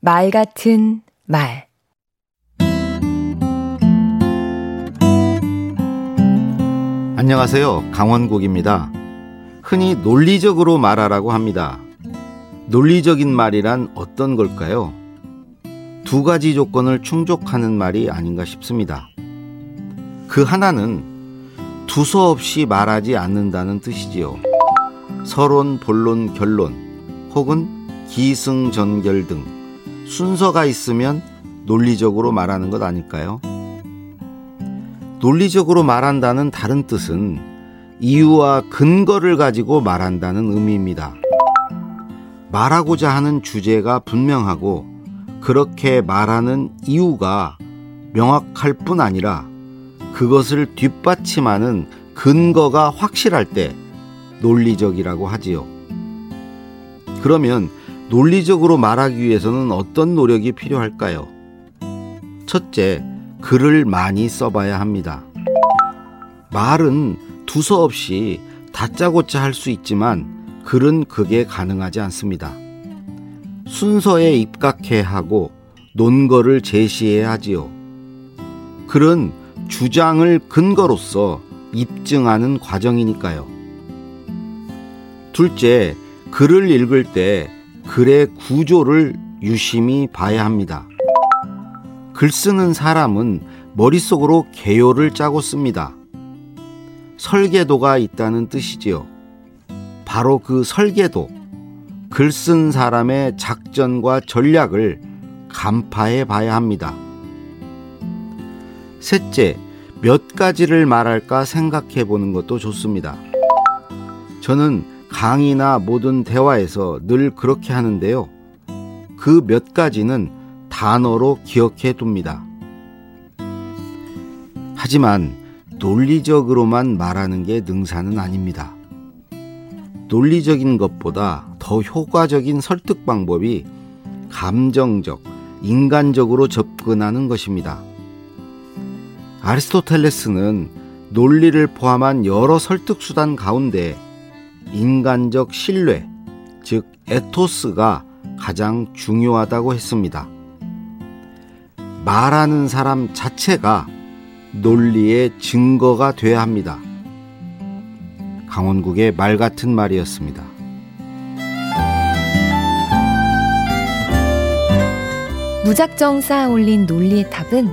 말 같은 말 안녕하세요. 강원국입니다. 흔히 논리적으로 말하라고 합니다. 논리적인 말이란 어떤 걸까요? 두 가지 조건을 충족하는 말이 아닌가 싶습니다. 그 하나는 두서없이 말하지 않는다는 뜻이지요. 서론, 본론, 결론, 혹은 기승전결 등 순서가 있으면 논리적으로 말하는 것 아닐까요? 논리적으로 말한다는 다른 뜻은 이유와 근거를 가지고 말한다는 의미입니다. 말하고자 하는 주제가 분명하고 그렇게 말하는 이유가 명확할 뿐 아니라 그것을 뒷받침하는 근거가 확실할 때 논리적이라고 하지요. 그러면 논리적으로 말하기 위해서는 어떤 노력이 필요할까요? 첫째, 글을 많이 써봐야 합니다. 말은 두서없이 다짜고짜 할 수 있지만 글은 그게 가능하지 않습니다. 순서에 입각해 하고 논거를 제시해야 하지요. 글은 주장을 근거로서 입증하는 과정이니까요. 둘째, 글을 읽을 때 글의 구조를 유심히 봐야 합니다. 글 쓰는 사람은 머릿속으로 개요를 짜고 씁니다. 설계도가 있다는 뜻이지요. 바로 그 설계도, 글 쓴 사람의 작전과 전략을 간파해 봐야 합니다. 셋째, 몇 가지를 말할까 생각해 보는 것도 좋습니다. 저는 강의나 모든 대화에서 늘 그렇게 하는데요. 그 몇 가지는 단어로 기억해 둡니다. 하지만 논리적으로만 말하는 게 능사는 아닙니다. 논리적인 것보다 더 효과적인 설득 방법이 감정적, 인간적으로 접근하는 것입니다. 아리스토텔레스는 논리를 포함한 여러 설득 수단 가운데 인간적 신뢰, 즉 에토스가 가장 중요하다고 했습니다. 말하는 사람 자체가 논리의 증거가 돼야 합니다. 강원국의 말 같은 말이었습니다. 무작정 쌓아 올린 논리의 탑은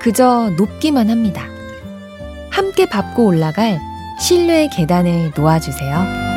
그저 높기만 합니다. 함께 밟고 올라갈 신뢰의 계단을 놓아주세요.